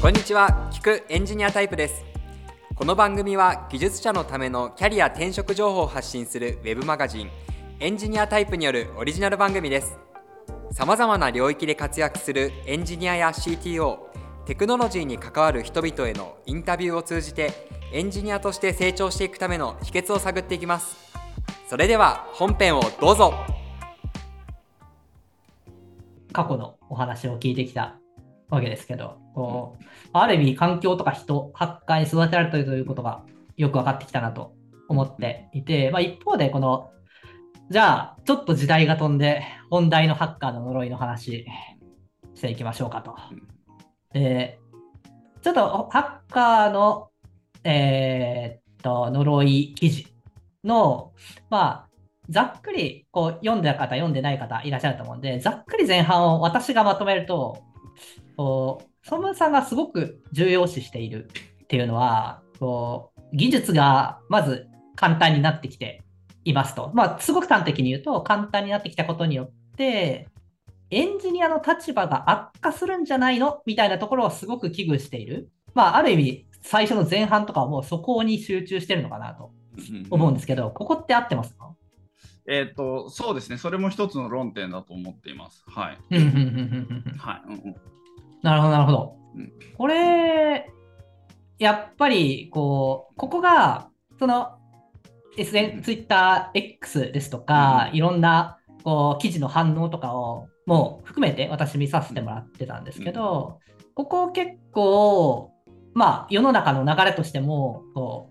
こんにちは。聞くエンジニアタイプです。この番組は技術者のためのキャリア転職情報を発信するウェブマガジンエンジニアタイプによるオリジナル番組です。さまざまな領域で活躍するエンジニアや CTO テクノロジーに関わる人々へのインタビューを通じてエンジニアとして成長していくための秘訣を探っていきます。それでは本編をどうぞ。過去のお話を聞いてきたわけですけど、こうある意味環境とか人、ハッカーに育てられているということがよく分かってきたなと思っていて、まあ、一方で、この、じゃあ、ちょっと時代が飛んで、本題のハッカーの呪いの話していきましょうかと。で、ちょっとハッカーの、えー、っと、呪い記事の、まあ、ざっくりこう読んでた方、読んでない方いらっしゃると思うんで、ざっくり前半を私がまとめると、こうソムさんがすごく重要視しているっていうのは、こう技術がまず簡単になってきていますと。まあ、すごく端的に言うと、簡単になってきたことによって、エンジニアの立場が悪化するんじゃないの？みたいなところをすごく危惧している。まあ、ある意味、最初の前半とかはもうそこに集中してるのかなと思うんですけど、ここって合ってますか？えっ、と、そうですね、それも一つの論点だと思っています。はい。はい。うんうんなるほど、なるほど。うん、これ、やっぱり、こう、ここが、その、SN、Twitter X ですとか、うん、いろんな、こう、記事の反応とかを、もう含めて私見させてもらってたんですけど、うん、ここ結構、まあ、世の中の流れとしても、こう、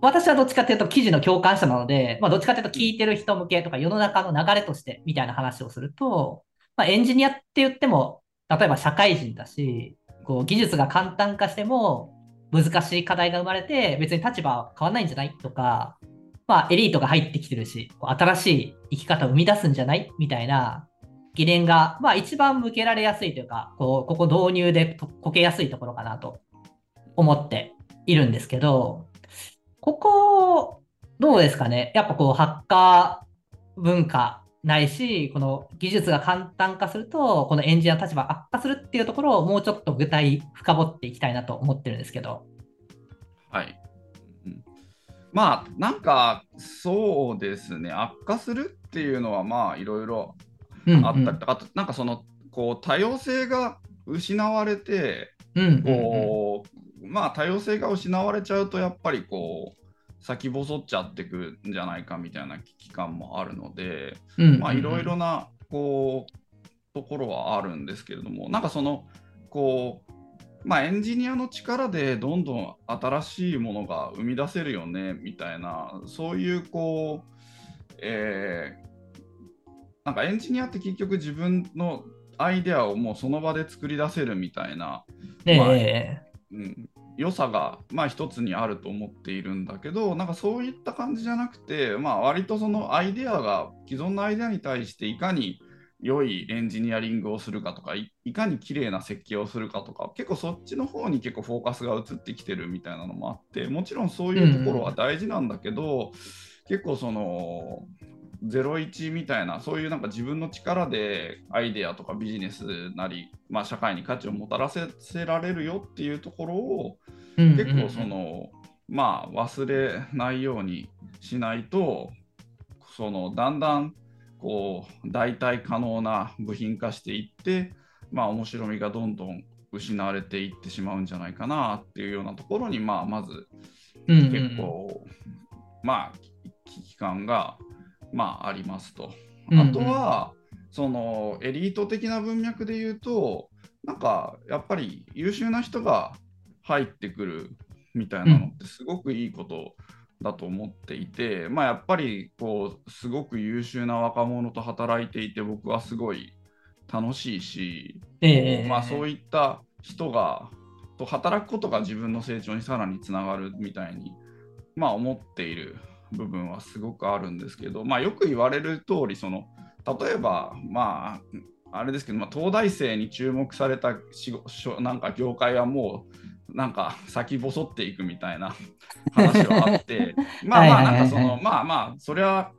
私はどっちかというと記事の共感者なので、まあ、どっちかというと聞いてる人向けとか世の中の流れとしてみたいな話をすると、まあ、エンジニアって言っても例えば社会人だし、こう技術が簡単化しても難しい課題が生まれて別に立場は変わんないんじゃないとか、まあエリートが入ってきてるし、新しい生き方を生み出すんじゃない？みたいな疑念が、まあ一番向けられやすいというか、こうここ導入でこけやすいところかなと思っているんですけど、ここ、どうですかね？やっぱこうハッカー文化ないし、この技術が簡単化すると、このエンジニアの立場悪化するっていうところをもうちょっと具体深掘っていきたいなと思ってるんですけど。はい。うん、まあ、なんか、そうですね、悪化するっていうのは、まあ、いろいろあったりとか、あと、なんかその、こう、多様性が失われて、こう、まあ、多様性が失われちゃうと、やっぱりこう、先細っちゃってくんじゃないかみたいな危機感もあるので、まあいろいろなこうところはあるんですけれどもなんかそのこうまあエンジニアの力でどんどん新しいものが生み出せるよねみたいなそういうこうえー、なんかエンジニアって結局自分のアイデアをもうその場で作り出せるみたいな、え。ー、まあうん、良さがまあ一つにあると思っているんだけどなんかそういった感じじゃなくてまあ割とそのアイデアが既存のアイデアに対していかに良いエンジニアリングをするかとかいかに綺麗な設計をするかとか結構そっちの方に結構フォーカスが移ってきてるみたいなのもあってもちろんそういうところは大事なんだけど、うん、結構その01みたいなそういうなんか自分の力でアイデアとかビジネスなり、まあ、社会に価値をもたらせられるよっていうところを結構その、まあ忘れないようにしないとそのだんだんこう代替可能な部品化していってまあ面白みがどんどん失われていってしまうんじゃないかなっていうようなところにまあまず結構、まあ危機感がまあ、ありますと。あとは、うんうん、そのエリート的な文脈で言うと、なんかやっぱり優秀な人が入ってくるみたいなのってすごくいいことだと思っていて、うん、まあやっぱりこうすごく優秀な若者と働いていて僕はすごい楽しいし、えー、まあそういった人がと働くことが自分の成長にさらにつながるみたいにまあ思っている部分はすごくあるんですけど、まあ、よく言われる通りその例えばまああれですけど、まあ、東大生に注目されたなんか業界はもうなんか先細っていくみたいな 話はあって まあまあなんかそのまあまあそれは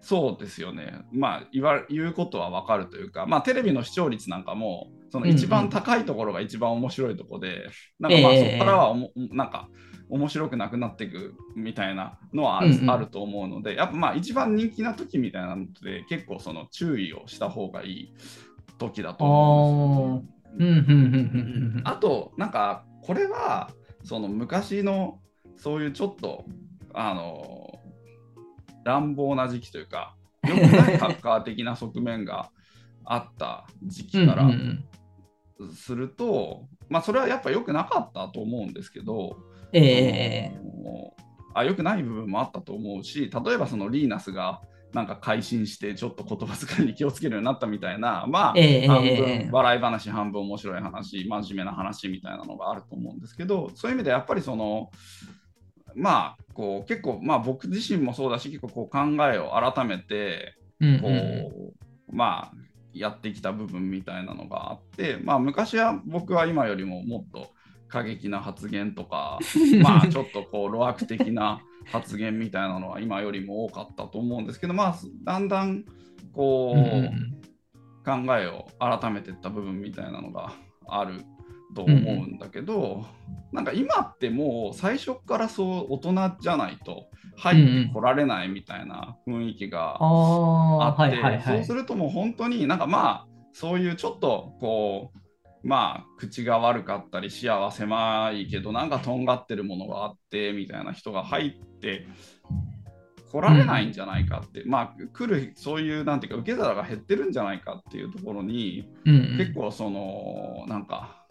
そうですよね。まあ言わ言うことは分かるというか、まあ、テレビの視聴率なんかもその一番高いところが一番面白いところで、うんうん、なんかまあそこからはおも、えー、なんか面白くなくなっていくみたいなのはあると思うので、やっぱまあ一番人気な時みたいなので結構その注意をした方がいい時だと思うんです。あとなんかこれはその昔のそういうちょっとあの乱暴な時期というかよくないハッカー的な側面があった時期からすると、まあそれはやっぱ良くなかったと思うんですけど、えー、あ良くない部分もあったと思うし例えばそのリーナスがなんか改心してちょっと言葉遣いに気をつけるようになったみたいなまあ、えー、半分笑い話半分面白い話真面目な話みたいなのがあると思うんですけどそういう意味でやっぱりそのまあこう結構まあ僕自身もそうだし結構こう考えを改めてこう、まあやってきた部分みたいなのがあってまあ昔は僕は今よりももっと過激な発言とか まあちょっとこう露悪的な発言みたいなのは今よりも多かったと思うんですけどまあだんだんこう、考えを改めていった部分みたいなのがあると思うんだけど、うん、なんか今ってもう最初からそう大人じゃないと入ってこられないみたいな雰囲気があってそうするともう本当になんかまあそういうちょっとこうまあ口が悪かったり視野は狭いけどなんかとんがってるものがあってみたいな人が入って来られないんじゃないかって、うん、まあ来るそういうなんていうか受け皿が減ってるんじゃないかっていうところに、うんうん、結構そのなんか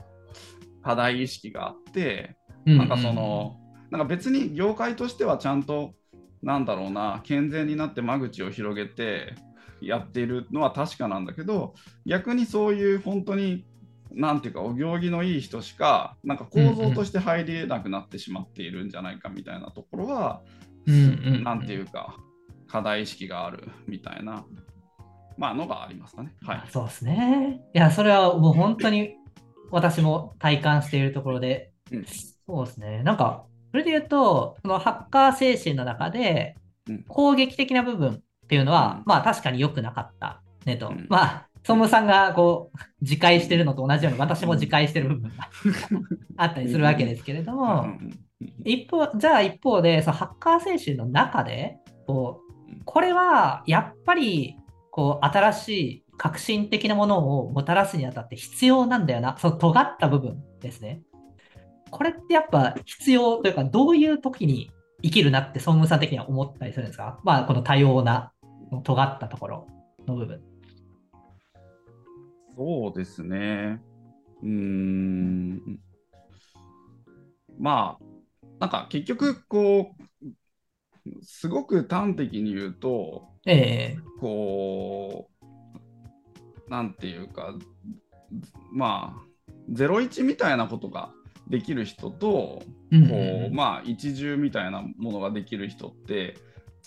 課題意識があって、なんかその、なんか別に業界としてはちゃんと、なんだろうな、健全になって間口を広げてやっているのは確かなんだけど、逆にそういう本当に、なんていうか、お行儀のいい人しか、なんか構造として入れなくなってしまっているんじゃないかみたいなところは、なんていうか、課題意識があるみたいな、まあ、のがありますかね。はい、そうですね。いや、それはもう本当に私も体感しているところで、うん、そうですね。なんか、それで言うと、そのハッカー精神の中で、攻撃的な部分っていうのは、うん、まあ確かに良くなかったねと。うん、まあ、ソムさんがこう自戒してるのと同じように私も自戒してる部分があったりするわけですけれども、一方、じゃあ一方で、そのハッカー精神の中で、こう、これはやっぱりこう新しい革新的なものをもたらすにあたって必要なんだよな、その尖った部分ですね。これってやっぱ必要というか、どういう時に生きるなって、ソングさん的には思ったりするんですか？まあ、この多様な、尖ったところの部分。そうですね。うーん。まあ、なんか結局、こう、すごく端的に言うと、ええこう、なんていうかまあ01みたいなことができる人と、こうまあ一重みたいなものができる人って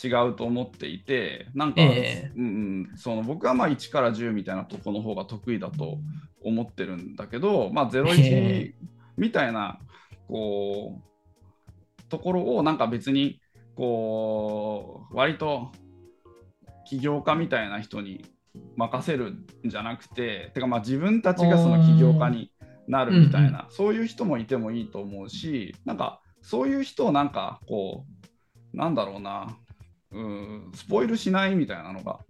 違うと思っていてなんか、えー、うん、その僕はまあ1から10みたいなとこの方が得意だと思ってるんだけど、まあ、01みたいな、こうところをなんか別にこう割と起業家みたいな人に任せるんじゃなくててかまあ自分たちがその起業家になるみたいな、うん、そういう人もいてもいいと思うしなんかそういう人をなんかこうなんだろうなうんスポイルしないみたいなのが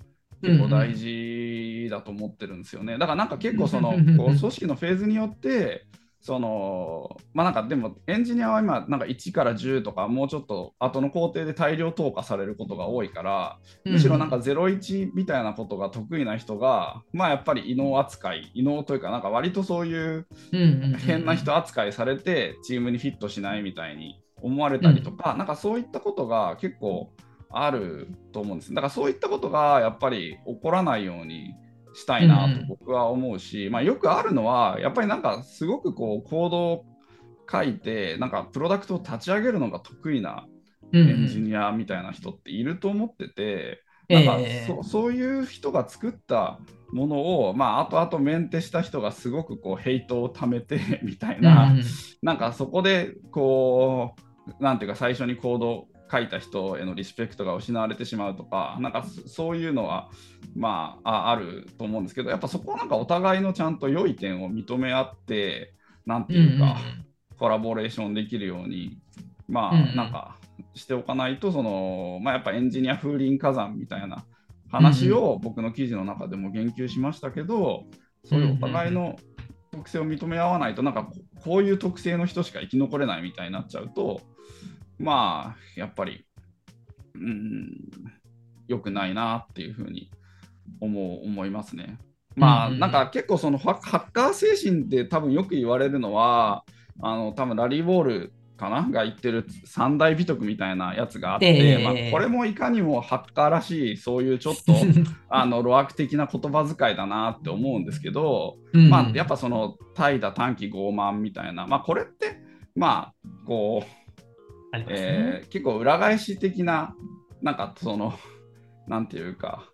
結構大事だと思ってるんですよね。だからなんか結構そのこう組織のフェーズによってそのまあなんかでもエンジニアは今なんか1から10とかもうちょっと後の工程で大量投下されることが多いからむしろなんか01みたいなことが得意な人がまあやっぱり異能扱い異能というかなんか割とそういう変な人扱いされてチームにフィットしないみたいに思われたりとか、なんかそういったことが結構あると思うんです。だからそういったことがやっぱり起こらないようにしたいなと僕は思うし、うんまあ、よくあるのはやっぱりなんかすごくこうコードを書いてなんかプロダクトを立ち上げるのが得意なエンジニアみたいな人っていると思ってて、うん、なんかそえー、そういう人が作ったものを、まあ、後々メンテした人がすごくこうヘイトを貯めてみたいな、うん、なんかそこでこうなんていうか最初にコード書いた人へのリスペクトが失われてしまうとか、なんかそういうのは、まあ、あると思うんですけど、やっぱそこはなんかお互いのちゃんと良い点を認め合って、なんていうか、コラボレーションできるように、まあ、なんかしておかないと、その、まあ、やっぱエンジニア風林火山みたいな話を僕の記事の中でも言及しましたけど、そういうお互いの特性を認め合わないと、なんかこういう特性の人しか生き残れないみたいになっちゃうと、まあ、やっぱり、うん、良くないなっていうふうに思う思いますね。まあ、なんか結構そのハッカー精神って多分よく言われるのは、あの多分ラリー・ボールかな？が言ってる三大美徳みたいなやつがあって、えー、まあ、これもいかにもハッカーらしいそういうちょっと あの路悪的な言葉遣いだなって思うんですけど、うん、まあやっぱその怠惰短期傲慢みたいなまあこれってまあこうね、えー、結構裏返し的な、なんかその、なんていうか、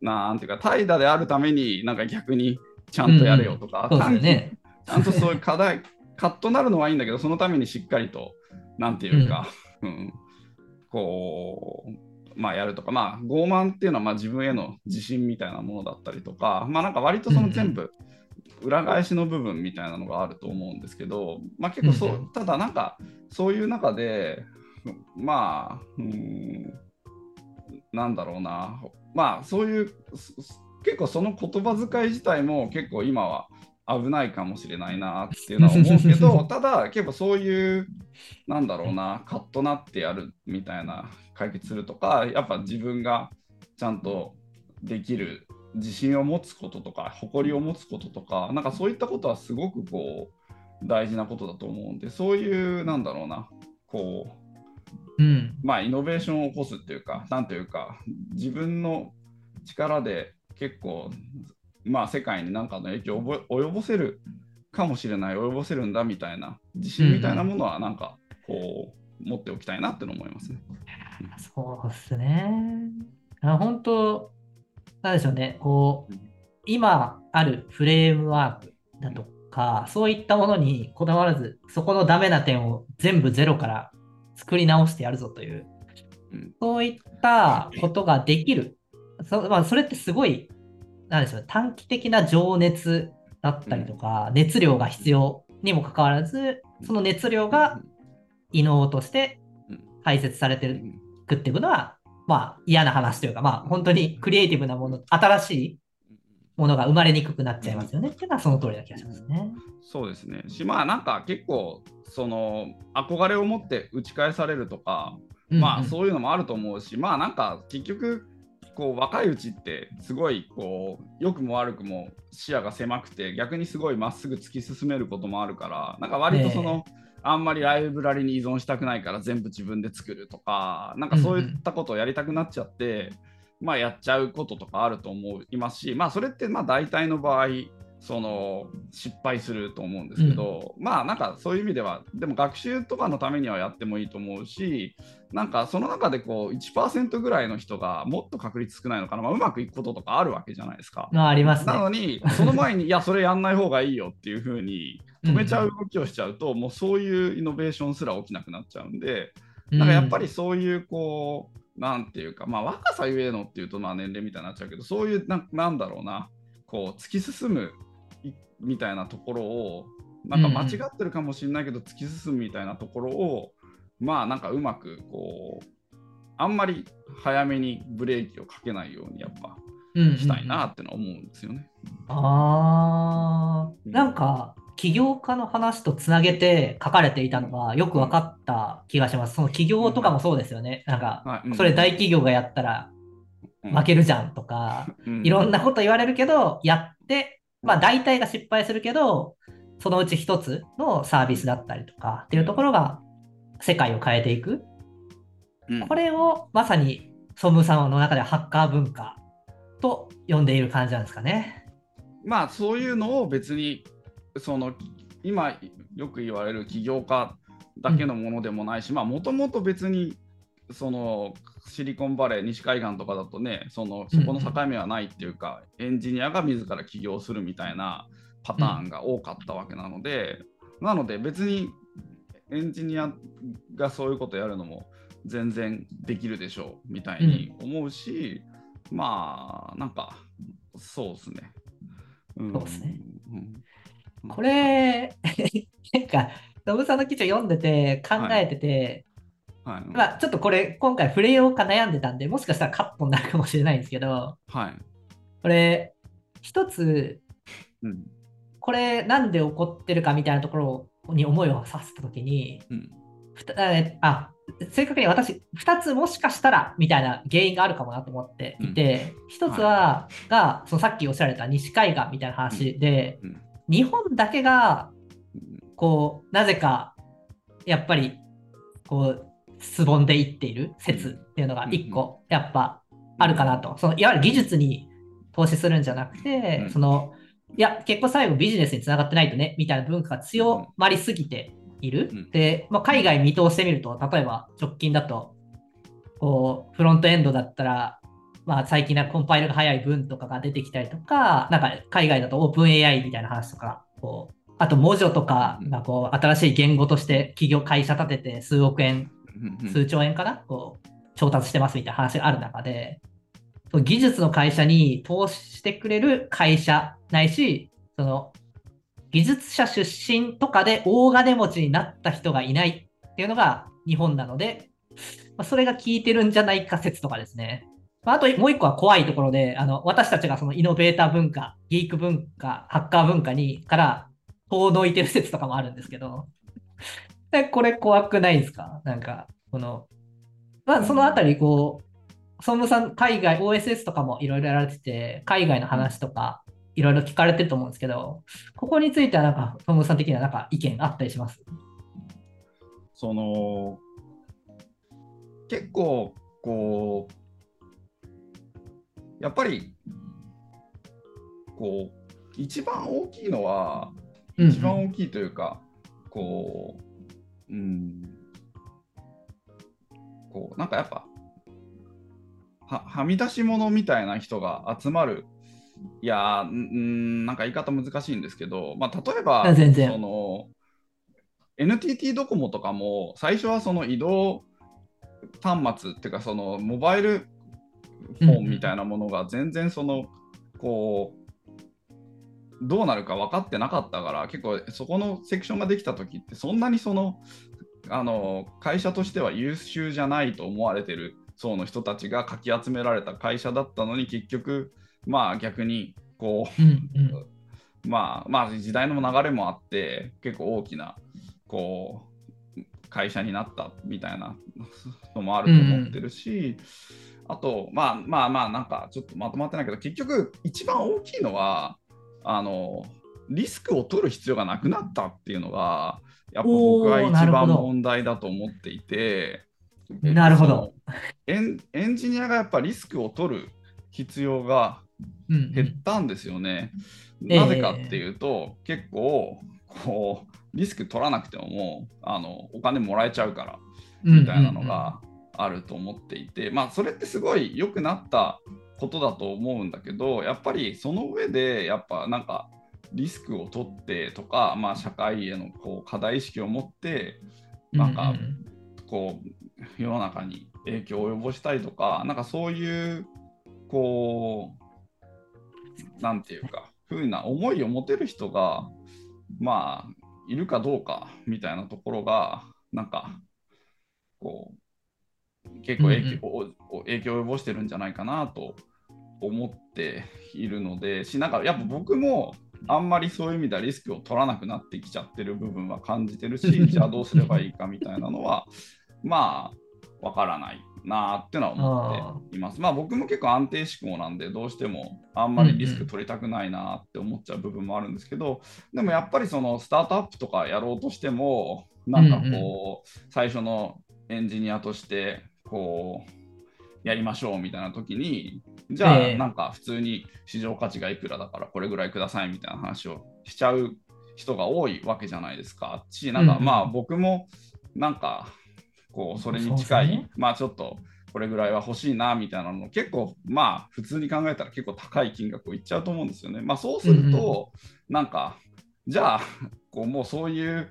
なんていうか、怠惰であるために、なんか逆にちゃんとやれよとか、うん。ね、ちゃんとそういう課題、カッとなるのはいいんだけど、そのためにしっかりと、なんていうか、うん、うん、こう、まあやるとか、まあ傲慢っていうのはまあ自分への自信みたいなものだったりとか、まあなんか割とその全部、裏返しの部分みたいなのがあると思うんですけど、まあ、結構そう、ただなんかそういう中でまあうんなんだろうな。まあそういう結構その言葉遣い自体も結構今は危ないかもしれないなっていうのは思うけど ただ結構そういうなんだろうなカッとなってやるみたいな解決するとかやっぱ自分がちゃんとできる自信を持つこととか誇りを持つこととかなんかそういったことはすごくこう大事なことだと思うんでそういうなんだろうなこう、うん、まあイノベーションを起こすっていうかなんていうか自分の力で結構まあ世界に何かの影響を及ぼせるかもしれない及ぼせるんだみたいな自信みたいなものはなんかこう持っておきたいなって思いますね。そうですね。本当なんでしょうね、こう、今あるフレームワークだとか、そういったものにこだわらず、そこのダメな点を全部ゼロから作り直してやるぞという、そういったことができる。そ,、まあ、それってすごい、なんでしょう、短期的な情熱だったりとか、熱量が必要にもかかわらず、その熱量が異能として排泄されてるくっていくのはまあ嫌な話というか、まあ本当にクリエイティブなもの、新しいものが生まれにくくなっちゃいますよねっていうのはその通りな気がしますね。そうですね。し、まあなんか結構、その憧れを持って打ち返されるとか、まあそういうのもあると思うし、まあなんか結局、こう若いうちってすごいこう良くも悪くも視野が狭くて逆にすごいまっすぐ突き進めることもあるからなんか割とその、えーあんまりライブラリに依存したくないから全部自分で作るとか、なんかそういったことをやりたくなっちゃって、うん、まあやっちゃうこととかあると思いますし、まあそれってまあ大体の場合、その失敗すると思うんですけど、うん、まあなんかそういう意味ではでも学習とかのためにはやってもいいと思うしなんかその中でこう1%ぐらいの人がもっと確率少ないのかな、まあ、うまくいくこととかあるわけじゃないですか。ああります、ね、なのにその前に いやそれやんない方がいいよっていうふうに止めちゃう動きをしちゃうと、うん、もうそういうイノベーションすら起きなくなっちゃうんでなんかやっぱりそういうこう、なんていうかまあ若さゆえのっていうとまあ年齢みたいになっちゃうけどそういうななんだろうな。こう突き進むみたいなところをなんか間違ってるかもしれないけど、突き進むみたいなところをまあなんかうまくこうあんまり早めにブレーキをかけないようにやっぱしたいなってのは思うんですよね。あー。なんか起業家の話とつなげて書かれていたのがよく分かった気がします。その起業とかもそうですよね。なんか、それ大企業がやったら負けるじゃんとか、いろんなこと言われるけど、やってまあ大体が失敗するけど、そのうち一つのサービスだったりとかっていうところが世界を変えていく。うん、これをまさにソムさんの中ではハッカー文化と呼んでいる感じなんですかね。まあそういうのを別にその今よく言われる起業家だけのものでもないし、うん、まあもともと別にそのシリコンバレー西海岸とかだとねそのそこの境目はないっていうか、うん、エンジニアが自ら起業するみたいなパターンが多かったわけなので、うん、なので別にエンジニアがそういうことやるのも全然できるでしょうみたいに思うし、うん、まあなんかそうですね。そうですね。うん、これ なんかノブさんの記事を読んでて考えてて、はい、まあ、ちょっとこれ今回触れようか悩んでたんでもしかしたらカットになるかもしれないんですけど、はい、これ一つ、うん、これなんで起こってるかみたいなところに思いをさせたときに、うん、あ正確に私、2つもしかしたらみたいな原因があるかもなと思っていて、うん、1つは、はい、がそのさっきおっしゃられた西海岸みたいな話で、うん。うん、日本だけがこうなぜかやっぱりこうすぼんでいっている説っていうのが1個やっぱあるかなと、そのいわゆる技術に投資するんじゃなくて、そのいや結構最後ビジネスにつながってないとねみたいな文化が強まりすぎている。うん、で、まあ、海外見通してみると、例えば直近だと、こう、フロントエンドだったら、まあ、最近はコンパイルが早い文とかが出てきたりとか、なんか海外だとオープン AI みたいな話とか、こう、あと文字とかがこう新しい言語として企業、会社立てて数億円、数兆円かな、こう、調達してますみたいな話がある中で、技術の会社に投資してくれる会社ないし、その技術者出身とかで大金持ちになった人がいないっていうのが日本なので、まあ、それが効いてるんじゃないか説とかですね。まあ、あともう一個は怖いところで、あの私たちがそのイノベーター文化、ギーク文化、ハッカー文化にから遠のいてる説とかもあるんですけど、これ怖くないですか？なんか、この、まあ、そのあたり、こう、総務さん、海外、OSS とかもいろいろやられてて、海外の話とか、いろいろ聞かれてると思うんですけど、ここについてはなんか、トムさん的にはなんか意見あったりします？その、結構、こう、やっぱり、こう、一番大きいのは、一番大きいというか、うんうん、こう、うん、こう、なんかやっぱ、ははみ出し物みたいな人が集まる。いやんなんか言い方難しいんですけど、まあ、例えば全然。その NTT ドコモとかも最初はその移動端末っていうかそのモバイルフォンみたいなものが全然そのこうどうなるか分かってなかったから結構そこのセクションができた時ってそんなにそのあの会社としては優秀じゃないと思われてる層の人たちがかき集められた会社だったのに結局まあ逆にこう、うんうん、まあまあ時代の流れもあって結構大きなこう会社になったみたいなのもあると思ってるし、うん、あとまあまあまあなんかちょっとまとまってないけど結局一番大きいのはあのリスクを取る必要がなくなったっていうのがやっぱ僕は一番問題だと思っていて。なるほど。エンエンジニアがやっぱリスクを取る必要が減ったんですよね。うんうん、なぜかっていうと、えー、結構こうリスク取らなくてももうあのお金もらえちゃうからみたいなのがあると思っていて、まあそれってすごい良くなったことだと思うんだけどやっぱりその上でやっぱなんかリスクを取ってとか、まあ、社会へのこう課題意識を持ってなんかこう世の中に影響を及ぼしたいとかなんかそういうこうなんていうか、ふうな思いを持てる人が、まあ、いるかどうかみたいなところが、なんか、こう、結構影響,、う影響を及ぼしてるんじゃないかなと思っているので、し、なんかやっぱ僕も、あんまりそういう意味ではリスクを取らなくなってきちゃってる部分は感じてるし、じゃあどうすればいいかみたいなのは、まあ、わからないなってのは思っています。まあ僕も結構安定志向なんでどうしてもあんまりリスク取りたくないなって思っちゃう部分もあるんですけど、でもやっぱりそのスタートアップとかやろうとしてもなんかこう最初のエンジニアとしてこうやりましょうみたいな時にじゃあなんか普通に市場価値がいくらだからこれぐらいくださいみたいな話をしちゃう人が多いわけじゃないですか。しなんかまあ僕もなんかこうそれに近い、ね、まあちょっとこれぐらいは欲しいなみたいなの結構まあ普通に考えたら結構高い金額をいっちゃうと思うんですよね。まあそうすると、なんかじゃあこうもうそういう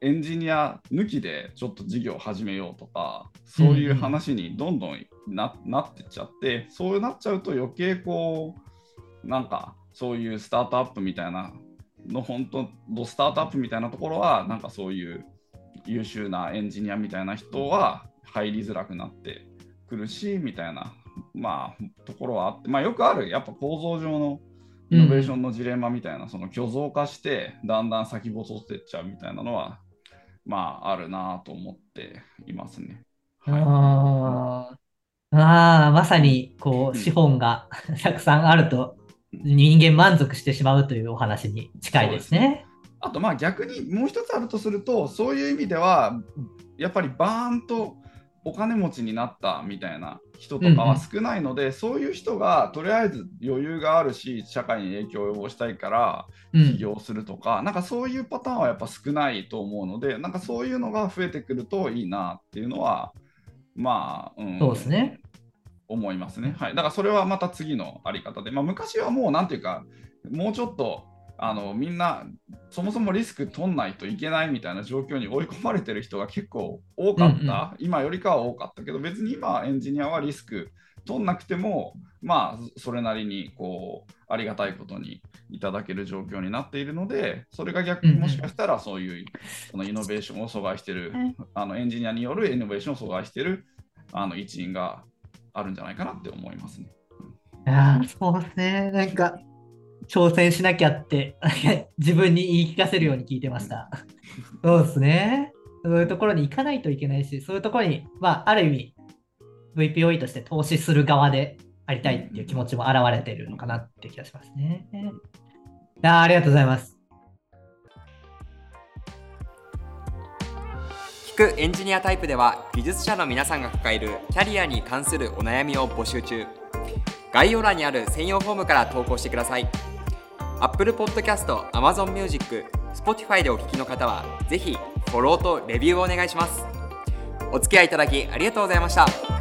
エンジニア抜きでちょっと事業を始めようとかそういう話にどんどんな,、なってっちゃってそうなっちゃうと余計こうなんかそういうスタートアップみたいなの本当ドスタートアップみたいなところはなんかそういう優秀なエンジニアみたいな人は入りづらくなってくるしみたいなまあところはあってまあよくあるやっぱ構造上のイノベーションのジレンマみたいな、うん、その虚像化してだんだん先細ってっちゃうみたいなのはまああるなと思っていますね。はい、ああまさにこう資本がたくさんあると人間満足してしまうというお話に近いですね。あとまあ逆にもう一つあるとするとそういう意味ではやっぱりバーンとお金持ちになったみたいな人とかは少ないので、うんうん、そういう人がとりあえず余裕があるし社会に影響を及ぼしたいから起業するとか、うん、なんかそういうパターンはやっぱ少ないと思うのでなんかそういうのが増えてくるといいなっていうのはまあ、うん、そうですね。思いますね。はい、だからそれはまた次のあり方で、まあ、昔はもうなんていうかもうちょっとあのみんなそもそもリスク取んないといけないみたいな状況に追い込まれてる人が結構多かった、うんうん、今よりかは多かったけど別に今エンジニアはリスク取んなくてもまあそれなりにこうありがたいことにいただける状況になっているのでそれが逆にもしかしたらそういうそのイノベーションを阻害してる、あのエンジニアによるイノベーションを阻害してるあの一因があるんじゃないかなって思いますね。いやそうですね。なんか挑戦しなきゃって 自分に言い聞かせるように聞いてました。そうですね。そういうところに行かないといけないし、そういうところに、まあ、ある意味、VPOE として投資する側でありたいっていう気持ちも現れているのかなって気がしますね。あありがとうございます。聞くエンジニアタイプでは技術者の皆さんが抱えるキャリアに関するお悩みを募集中概要欄にある専用フォームから投稿してください Apple Podcast、Amazon Music、Spotify でお聞きの方は、ぜひフォローとレビューをお願いします。お付き合いいただきありがとうございました。